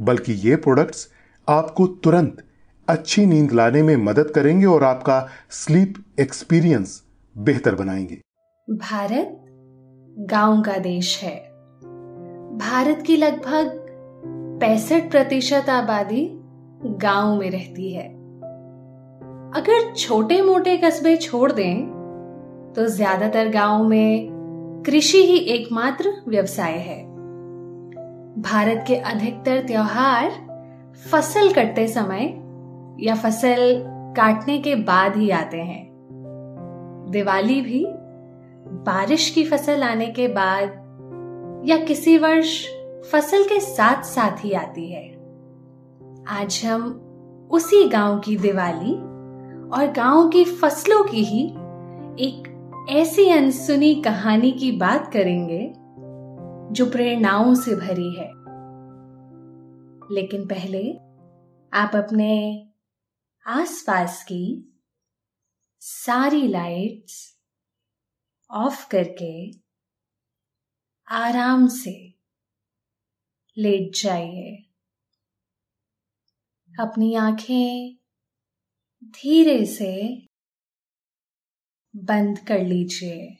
बल्कि ये प्रोडक्ट्स आपको तुरंत अच्छी नींद लाने में मदद करेंगे और आपका स्लीप एक्सपीरियंस बेहतर बनाएँगे। भारत गाँव का देश है। भारत की लगभग पैंसठ प्रतिशत आबादी गाँव में रहती है। अगर छोटे मोटे कस्बे छोड़ दें तो ज़्यादातर गाँव में कृषि ही एकमात्र व्यवसाय है। भारत के अधिकतर त्योहार फ़सल कटते समय या फ़सल काटने के बाद ही आते हैं। दिवाली भी बारिश की फ़सल आने के बाद या किसी वर्ष फ़सल के साथ साथ ही आती है। आज हम उसी गाँव की दिवाली और गाँव की फ़सलों की ही एक ऐसी अनसुनी कहानी की बात करेंगे जो प्रेरणाओं से भरी है। लेकिन पहले आप अपने आसपास की सारी लाइट्स ऑफ़ करके आराम से लेट जाइए। अपनी आँखें धीरे से बंद कर लीजिए।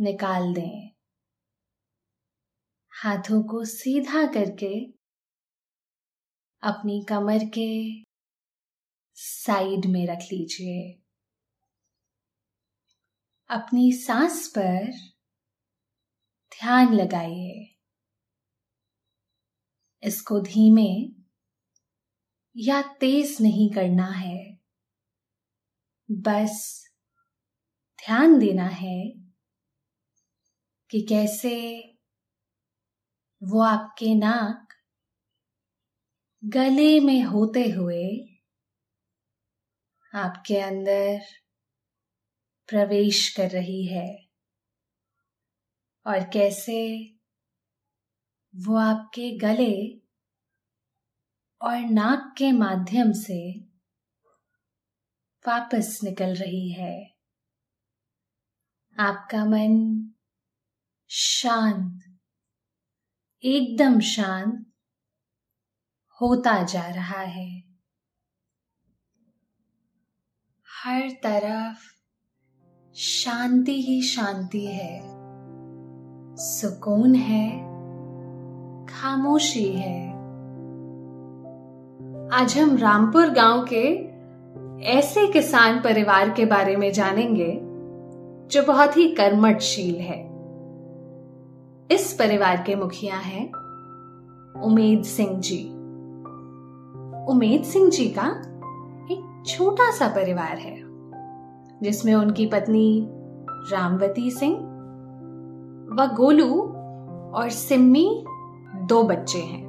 निकाल दें। हाथों को सीधा करके अपनी कमर के साइड में रख लीजिए। अपनी सांस पर ध्यान लगाइए। इसको धीमे या तेज नहीं करना है। बस ध्यान देना है। कि कैसे वो आपके नाक गले में होते हुए आपके अंदर प्रवेश कर रही है और कैसे वो आपके गले और नाक के माध्यम से वापस निकल रही है। आपका मन शांत, एकदम शांत होता जा रहा है। हर तरफ़ शांति ही शांति है। सुकून है, खामोशी है। आज हम रामपुर गाँव के ऐसे किसान परिवार के बारे में जानेंगे, जो बहुत ही कर्मठशील है। इस परिवार के मुखिया हैं उमेद सिंह जी। उमेद सिंह जी का एक छोटा सा परिवार है, जिसमें उनकी पत्नी रामवती सिंह व गोलू और सिम्मी दो बच्चे हैं।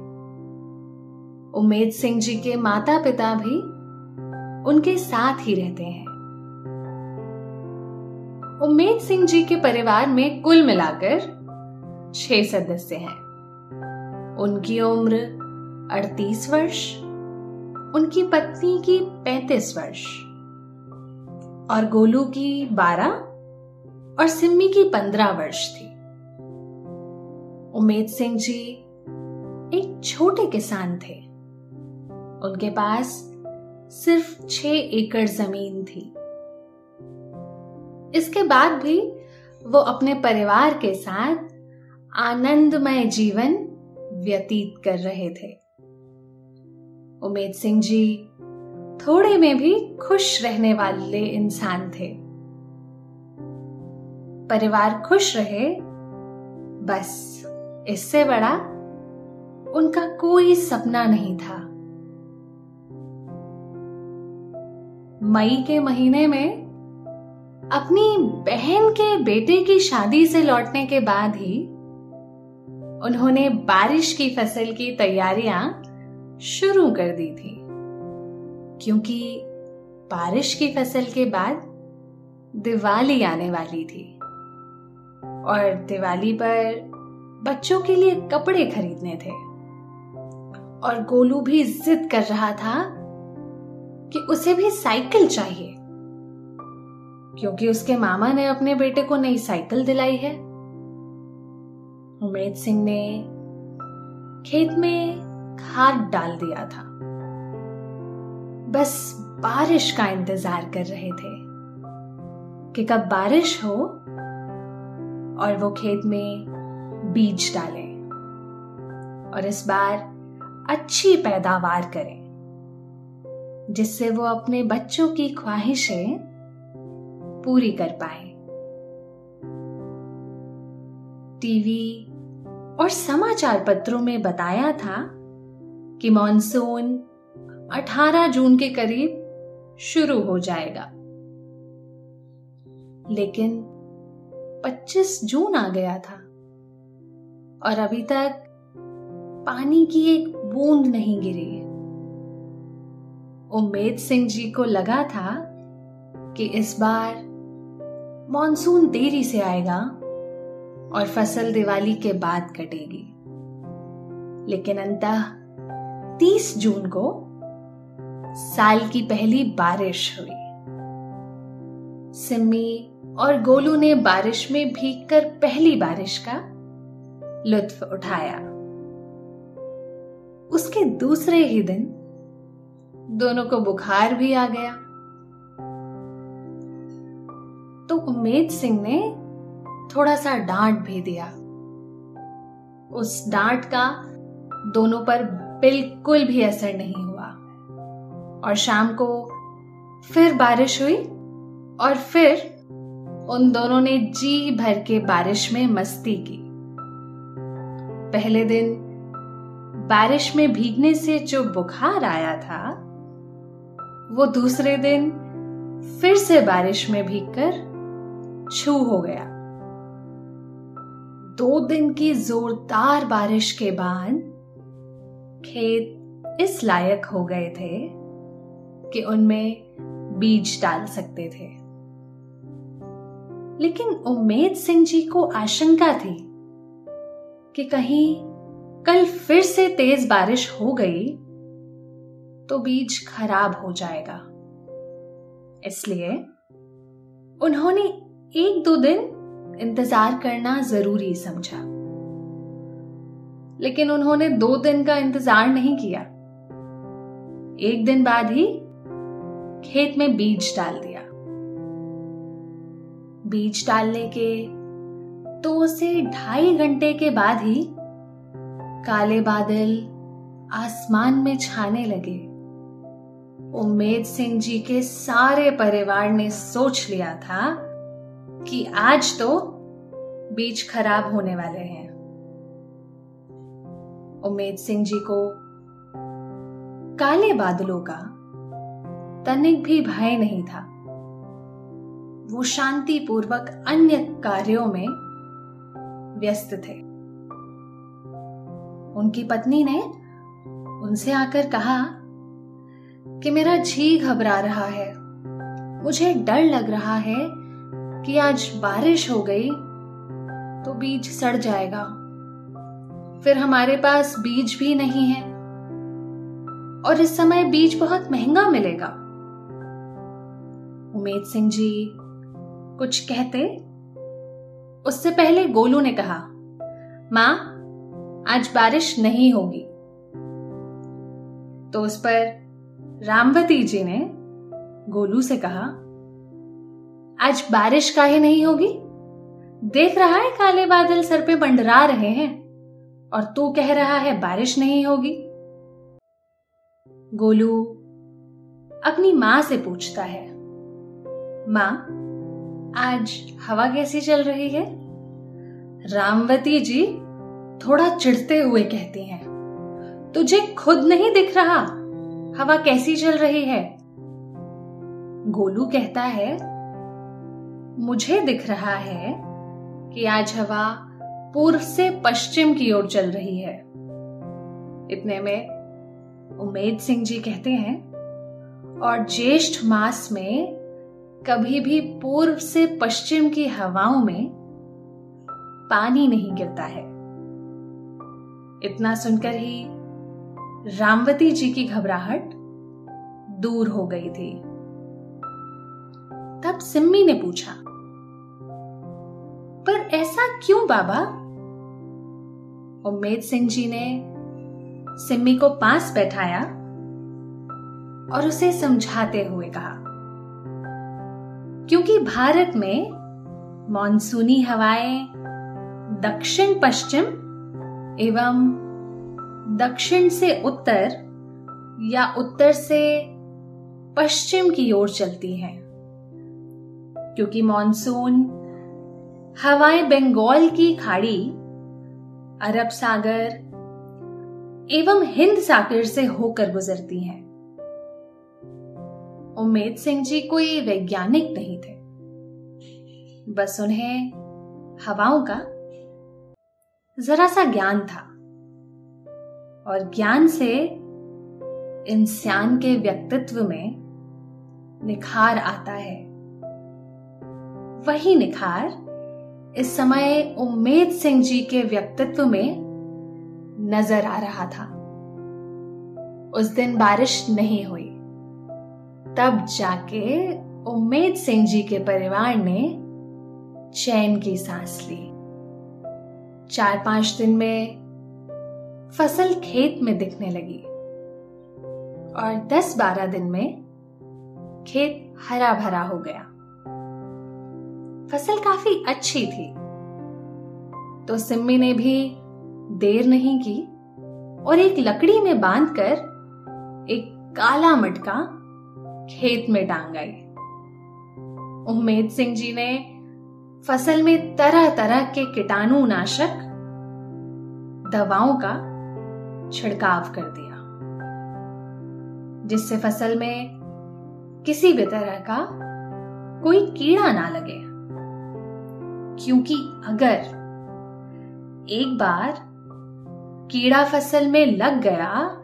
उमेद सिंह जी के माता पिता भी उनके साथ ही रहते हैं। उमेद सिंह जी के परिवार में कुल मिलाकर छह सदस्य हैं। उनकी उम्र अड़तीस वर्ष, उनकी पत्नी की पैंतीस वर्ष, और गोलू की बारह और सिम्मी की पंद्रह वर्ष थी। उमेद सिंह जी एक छोटे किसान थे। उनके पास सिर्फ़ छह एकड़ ज़मीन थी। इसके बाद भी वो अपने परिवार के साथ आनंदमय जीवन व्यतीत कर रहे थे। उमेद सिंह जी थोड़े में भी खुश रहने वाले इंसान थे। परिवार खुश रहे, बस इससे बड़ा उनका कोई सपना नहीं था। मई के महीने में अपनी बहन के बेटे की शादी से लौटने के बाद ही उन्होंने बारिश की फ़सल की तैयारियाँ शुरू कर दी थी। क्योंकि बारिश की फ़सल के बाद दिवाली आने वाली थी और दिवाली पर बच्चों के लिए कपड़े खरीदने थे। और गोलू भी जिद कर रहा था कि उसे भी साइकिल चाहिए, क्योंकि उसके मामा ने अपने बेटे को नई साइकिल दिलाई है। उमेद सिंह ने खेत में खाद डाल दिया था। बस बारिश का इंतज़ार कर रहे थे कि कब बारिश हो और वो खेत में बीज डालें और इस बार अच्छी पैदावार करें, जिससे वो अपने बच्चों की ख्वाहिशें पूरी कर पाए। टीवी और समाचार पत्रों में बताया था कि मॉनसून 18 जून के करीब शुरू हो जाएगा। लेकिन 25 जून आ गया था और अभी तक पानी की एक बूंद नहीं गिरी है। उम्मेद सिंह जी को लगा था कि इस बार मॉनसून देरी से आएगा और फ़सल दिवाली के बाद कटेगी। लेकिन अंतः 30 जून को साल की पहली बारिश हुई। सिम्मी और गोलू ने बारिश में भीगकर पहली बारिश का लुत्फ उठाया। उसके दूसरे ही दिन दोनों को बुखार भी आ गया। तो उमेद सिंह ने थोड़ा सा डांट भी दिया। उस डांट का दोनों पर बिल्कुल भी असर नहीं हुआ। और शाम को फिर बारिश हुई और फिर उन दोनों ने जी भर के बारिश में मस्ती की। पहले दिन बारिश में भीगने से जो बुखार आया था, वो दूसरे दिन फिर से बारिश में भीगकर छू हो गया। दो दिन की जोरदार बारिश के बाद खेत इस लायक हो गए थे कि उनमें बीज डाल सकते थे। लेकिन उम्मेद सिंह जी को आशंका थी कि कहीं कल फिर से तेज बारिश हो गई तो बीज खराब हो जाएगा। इसलिए उन्होंने एक दो दिन इंतज़ार करना ज़रूरी, समझा। लेकिन उन्होंने दो दिन का इंतज़ार नहीं किया। एक दिन बाद ही खेत में बीज डाल दिया। बीज डालने के दो से ढाई घंटे के बाद ही काले बादल आसमान में छाने लगे। उम्मेद सिंह जी के सारे परिवार ने सोच लिया था कि आज तो बीज खराब होने वाले हैं। उमेद सिंह जी को काले बादलों का तनिक भी भय नहीं था। वो शांति पूर्वक अन्य कार्यों में व्यस्त थे। उनकी पत्नी ने उनसे आकर कहा कि मेरा जी घबरा रहा है। मुझे डर लग रहा है कि आज बारिश हो गई तो बीज सड़ जाएगा। फिर हमारे पास बीज भी नहीं है। और इस समय बीज बहुत महँगा मिलेगा। उमेद सिंह जी, कुछ कहते? उससे पहले गोलू ने कहा, माँ, आज बारिश नहीं होगी। तो उस पर रामवती जी ने गोलू से कहा आज बारिश काहे नहीं होगी? देख रहा है काले बादल सर पे मंडरा रहे हैं, और तू कह रहा है बारिश नहीं होगी? गोलू, अपनी माँ से पूछता है। माँ, आज हवा कैसी चल रही है? रामवती जी थोड़ा चिढ़ते हुए कहती हैं। तुझे खुद नहीं दिख रहा, हवा कैसी चल रही है? गोलू कहता है मुझे दिख रहा है कि आज हवा पूर्व से पश्चिम की ओर चल रही है। इतने में उमेद सिंह जी कहते हैं, और ज्येष्ठ मास में कभी भी पूर्व से पश्चिम की हवाओं में पानी नहीं गिरता है। इतना सुनकर ही रामवती जी की घबराहट दूर हो गई थी। तब सिम्मी ने पूछा पर ऐसा क्यों बाबा? उम्मेद सिंह जी ने सिम्मी को पास बैठाया और उसे समझाते हुए कहा, क्योंकि भारत में मानसूनी हवाएँ दक्षिण, पश्चिम एवं दक्षिण से उत्तर या उत्तर से पश्चिम की ओर चलती हैं, क्योंकि मॉनसून हवाएँ बंगाल की खाड़ी, अरब सागर एवं हिंद सागर से होकर गुजरती हैं। उमेद सिंह जी कोई वैज्ञानिक नहीं थे। बस उन्हें हवाओं का जरा सा ज्ञान था और ज्ञान से इंसान के व्यक्तित्व में निखार आता है। वही निखार इस समय उम्मेद सिंह जी के व्यक्तित्व में नज़र आ रहा था। उस दिन बारिश नहीं हुई। तब जाके उम्मेद सिंह जी के परिवार ने चैन की सांस ली। चार पाँच दिन में फ़सल खेत में दिखने लगी। और दस बारह दिन में खेत हरा भरा हो गया। फ़सल काफ़ी अच्छी थी। तो सिम्मी ने भी देर नहीं की और एक लकड़ी में बांधकर एक काला मटका खेत में टांग आई। उम्मेद सिंह जी ने फ़सल में तरह तरह के कीटाणु नाशक दवाओं का छिड़काव कर दिया, जिससे फ़सल में किसी भी तरह का कोई कीड़ा ना लगे। क्योंकि अगर एक बार कीड़ा फ़सल में लग गया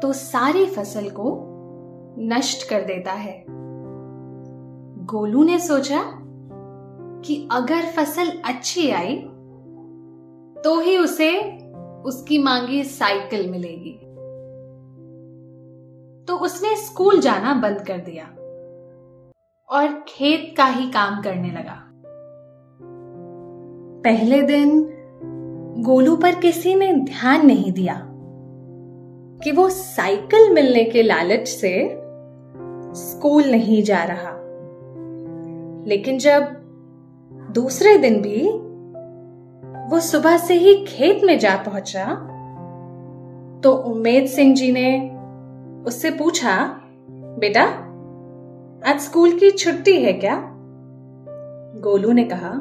तो सारी फ़सल को नष्ट कर देता है। गोलू ने सोचा कि अगर फ़सल अच्छी आई तो ही उसे उसकी मांगी साइकिल मिलेगी। तो उसने स्कूल जाना बंद कर दिया। और खेत का ही काम करने लगा। पहले दिन गोलू पर किसी ने ध्यान नहीं दिया कि वो साइकिल मिलने के लालच से स्कूल नहीं जा रहा। लेकिन जब दूसरे दिन भी वो सुबह से ही खेत में जा पहुँचा तो उम्मेद सिंह जी ने उससे पूछा, बेटा आज स्कूल की छुट्टी है क्या? गोलू ने कहा,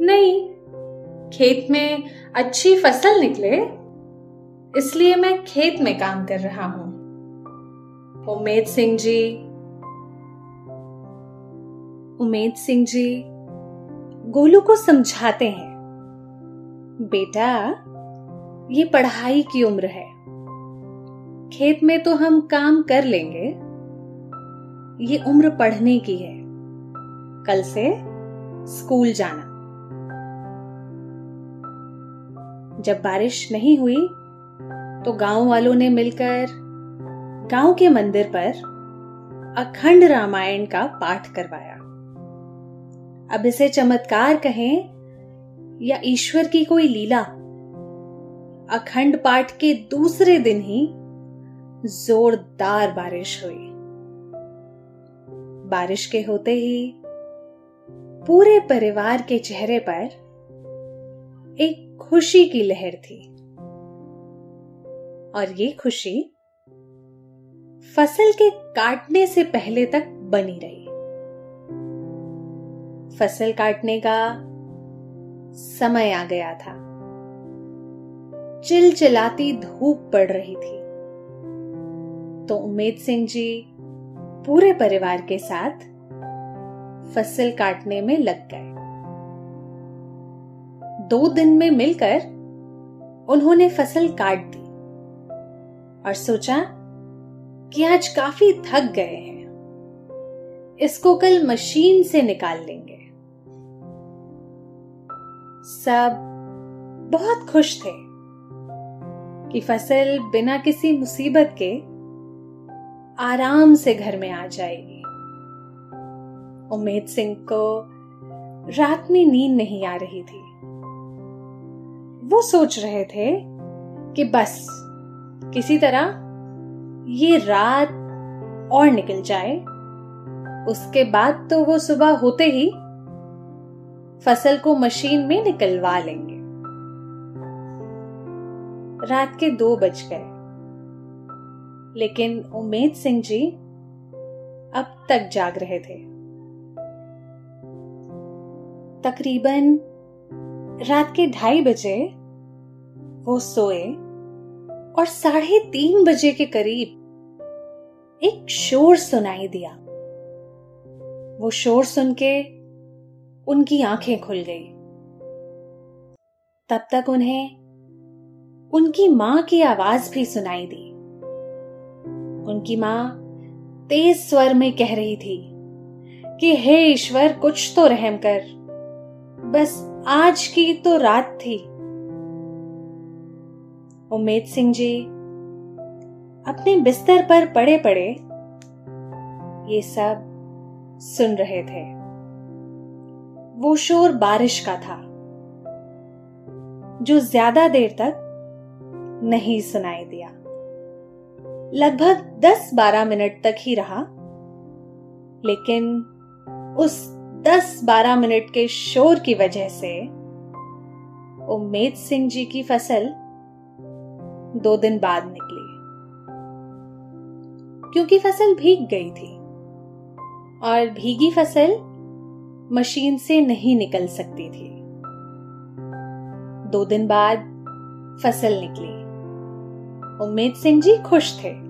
नहीं, खेत में अच्छी फ़सल निकले, इसलिए मैं खेत में काम कर रहा हूँ। उमेद सिंह जी, उमेद सिंह जी, गोलू को समझाते हैं। बेटा, ये पढ़ाई की उम्र है। खेत में तो हम काम कर लेंगे ये उम्र पढ़ने की है। कल से स्कूल जाना। जब बारिश नहीं हुई तो गाँव वालों ने मिलकर गाँव के मंदिर पर अखंड रामायण का पाठ करवाया। अब इसे चमत्कार कहें या ईश्वर की कोई लीला, अखंड पाठ के दूसरे दिन ही जोरदार बारिश हुई। बारिश के होते ही पूरे परिवार के चेहरे पर एक खुशी की लहर थी। और ये खुशी फ़सल के काटने से पहले तक बनी रही। फ़सल काटने का समय आ गया था। चिलचिलाती धूप पड़ रही थी। तो उमेद सिंह जी पूरे परिवार के साथ फ़सल काटने में लग गए। दो दिन में मिलकर उन्होंने फ़सल काट दी और सोचा कि आज काफ़ी थक गए हैं। इसको कल मशीन से निकाल लेंगे। सब बहुत खुश थे कि फ़सल बिना किसी मुसीबत के आराम से घर में आ जाएगी। उमेद सिंह को रात में नींद नहीं आ रही थी। वो सोच रहे थे कि बस, किसी तरह ये रात और निकल जाए। उसके बाद तो वो सुबह होते ही फ़सल को मशीन में निकलवा लेंगे। रात के दो बज गए। लेकिन उमेद सिंह जी अब तक जाग रहे थे। तकरीबन रात के ढाई बजे वो सोए और साढ़े तीन बजे के करीब एक शोर सुनाई दिया। वो शोर सुन के उनकी आँखें खुल गई। तब तक उन्हें उनकी माँ की आवाज़ भी सुनाई दी। उनकी माँ तेज स्वर में कह रही थी कि, हे ईश्वर, कुछ तो रहम कर। बस आज की तो रात थी। उमेद सिंह जी अपने बिस्तर पर पड़े पड़े ये सब सुन रहे थे। वो शोर बारिश का था, जो ज़्यादा देर तक नहीं सुनाई दिया। लगभग 10-12 मिनट तक ही रहा, लेकिन उस 10-12 मिनट के शोर की वजह से उम्मेद सिंह जी की फ़सल दो दिन बाद निकली। क्योंकि फ़सल भीग गई थी और भीगी फ़सल मशीन से नहीं निकल सकती थी। दो दिन बाद फ़सल निकली। उम्मेद सिंह जी खुश थे।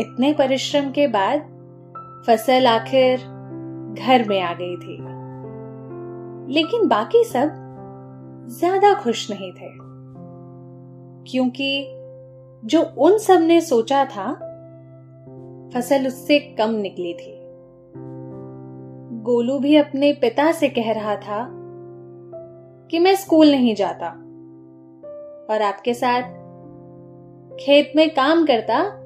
इतने परिश्रम के बाद फ़सल आखिर घर में आ गई थी। लेकिन बाकी सब ज़्यादा खुश नहीं थे। क्योंकि जो उन सबने सोचा था, फ़सल उससे कम निकली थी। गोलू भी अपने पिता से कह रहा था कि मैं स्कूल नहीं जाता और आपके साथ खेत में काम करता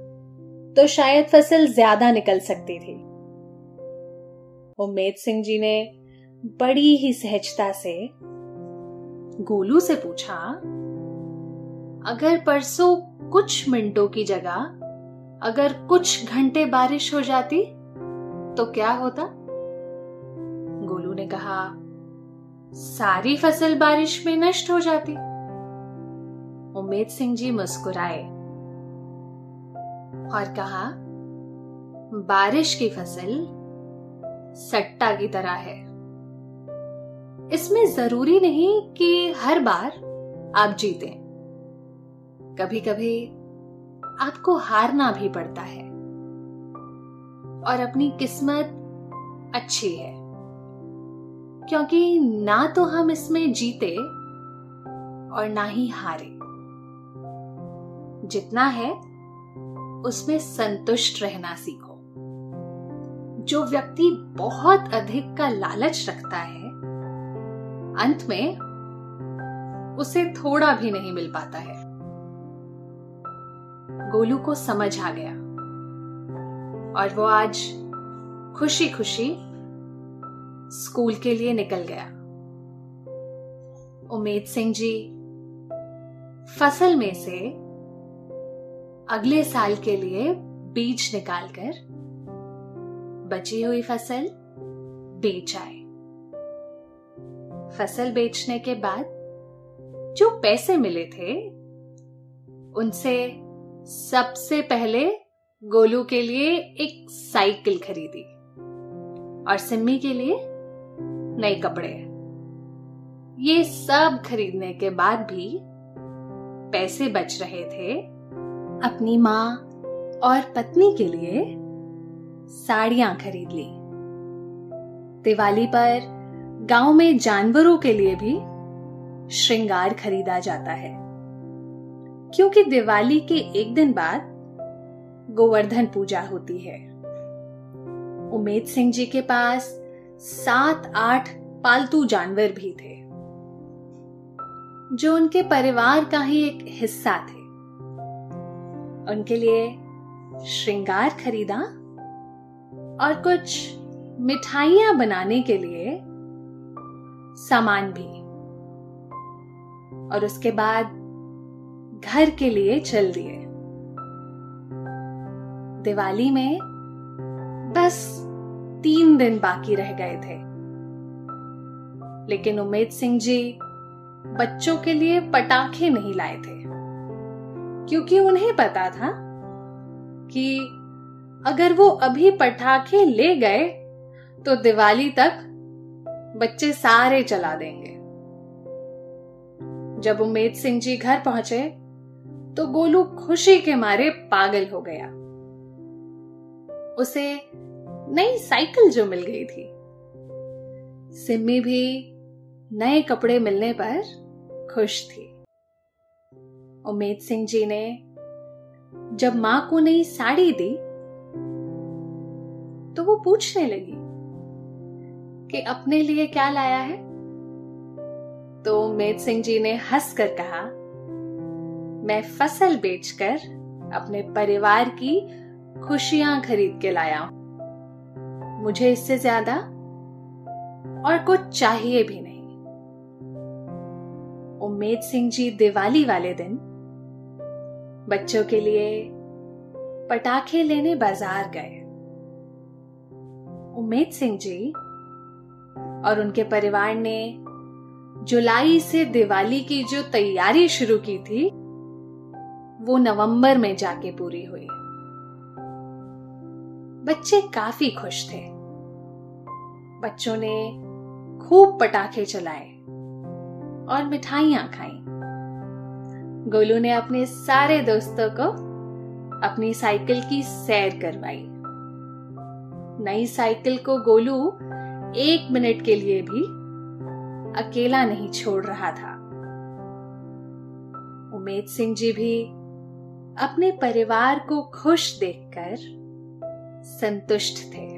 तो शायद फ़सल ज़्यादा निकल सकती थी। उम्मेद सिंह जी ने बड़ी ही सहजता से गोलू से पूछा, अगर परसों कुछ मिनटों की जगह अगर कुछ घंटे बारिश हो जाती तो क्या होता? गोलू ने कहा, सारी फ़सल बारिश में नष्ट हो जाती। उमेद सिंह जी मुस्कुराए। और कहा, बारिश की फ़सल सट्टा की तरह है। इसमें ज़रूरी नहीं कि हर बार आप जीते। कभी कभी आपको हारना भी पड़ता है। और अपनी किस्मत अच्छी है। क्योंकि ना तो हम इसमें जीते और ना ही हारे। जितना है उसमें संतुष्ट रहना सीखो। जो व्यक्ति बहुत अधिक का लालच रखता है, अंत में उसे थोड़ा भी नहीं मिल पाता है। गोलू को समझ आ गया और वो आज खुशी खुशी स्कूल के लिए निकल गया। उमेद सिंह जी, फ़सल में से अगले साल के लिए बीज निकालकर बची हुई फ़सल बेच आए। फ़सल बेचने के बाद जो पैसे मिले थे, उनसे सबसे पहले गोलू के लिए एक साइकिल खरीदी और सिम्मी के लिए नए कपड़े। ये सब खरीदने के बाद भी पैसे बच रहे थे। अपनी माँ और पत्नी के लिए साड़ियाँ खरीद ली। दिवाली पर गाँव में जानवरों के लिए भी श्रृंगार खरीदा जाता है। क्योंकि दिवाली के एक दिन बाद गोवर्धन पूजा होती है। उमेद सिंह जी के पास सात, आठ पालतू जानवर भी थे, जो उनके परिवार का ही एक हिस्सा थे। उनके लिए श्रृंगार खरीदा और कुछ मिठाइयाँ बनाने के लिए सामान भी। और उसके बाद घर के लिए चल दिए। दिवाली में बस तीन दिन बाकी रह गए थे। लेकिन उमेद सिंह जी बच्चों के लिए पटाखे नहीं लाए थे। क्योंकि उन्हें पता था कि अगर वो अभी पटाखे ले गए तो दिवाली तक बच्चे सारे चला देंगे। जब उमेद सिंह जी घर पहुँचे तो गोलू खुशी के मारे पागल हो गया। उसे नई साइकिल जो मिल गई थी। सिम्मी भी नए कपड़े मिलने पर खुश थी। उमेद सिंह जी ने, जब माँ को नई साड़ी दी तो वो पूछने लगी कि अपने लिए क्या लाया है? तो उमेद सिंह जी ने हंसकर कहा, मैं फ़सल बेचकर अपने परिवार की खुशियाँ खरीद के लाया हूँ। मुझे इससे ज़्यादा और कुछ चाहिए भी नहीं। उमेद सिंह जी दिवाली वाले दिन बच्चों के लिए पटाखे लेने बाज़ार गए। उमेद सिंह जी और उनके परिवार ने जुलाई से दिवाली की जो तैयारी शुरू की थी, वो नवंबर में जाके पूरी हुई। बच्चे काफ़ी खुश थे। बच्चों ने खूब पटाखे चलाए और मिठाइयाँ खाई। गोलू ने अपने सारे दोस्तों को अपनी साइकिल की सैर करवाई। नई साइकिल को गोलू एक मिनट के लिए भी अकेला नहीं छोड़ रहा था। उमेद सिंह जी भी अपने परिवार को खुश देखकर संतुष्ट थे।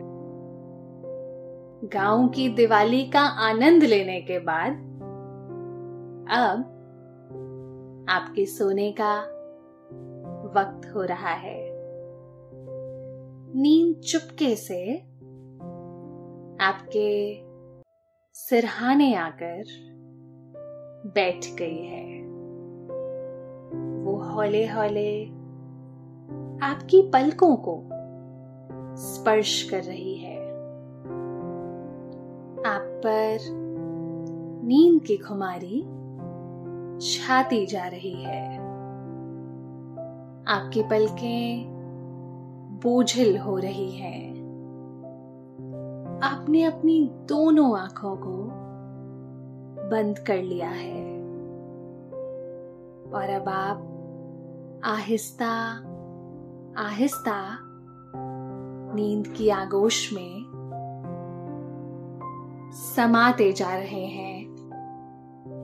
गाँव की दिवाली का आनंद लेने के बाद अब आपके सोने का वक्त हो रहा है। नींद चुपके से आपके सिरहाने आकर बैठ गई है। वो हौले हौले आपकी पलकों को स्पर्श कर रही है। आप पर नींद की खुमारी छाती जा रही है। आपकी पलकें बोझिल हो रही हैं। आपने अपनी दोनों आँखों को बंद कर लिया है। और अब आप आहिस्ता आहिस्ता नींद की आगोश में समाते जा रहे हैं।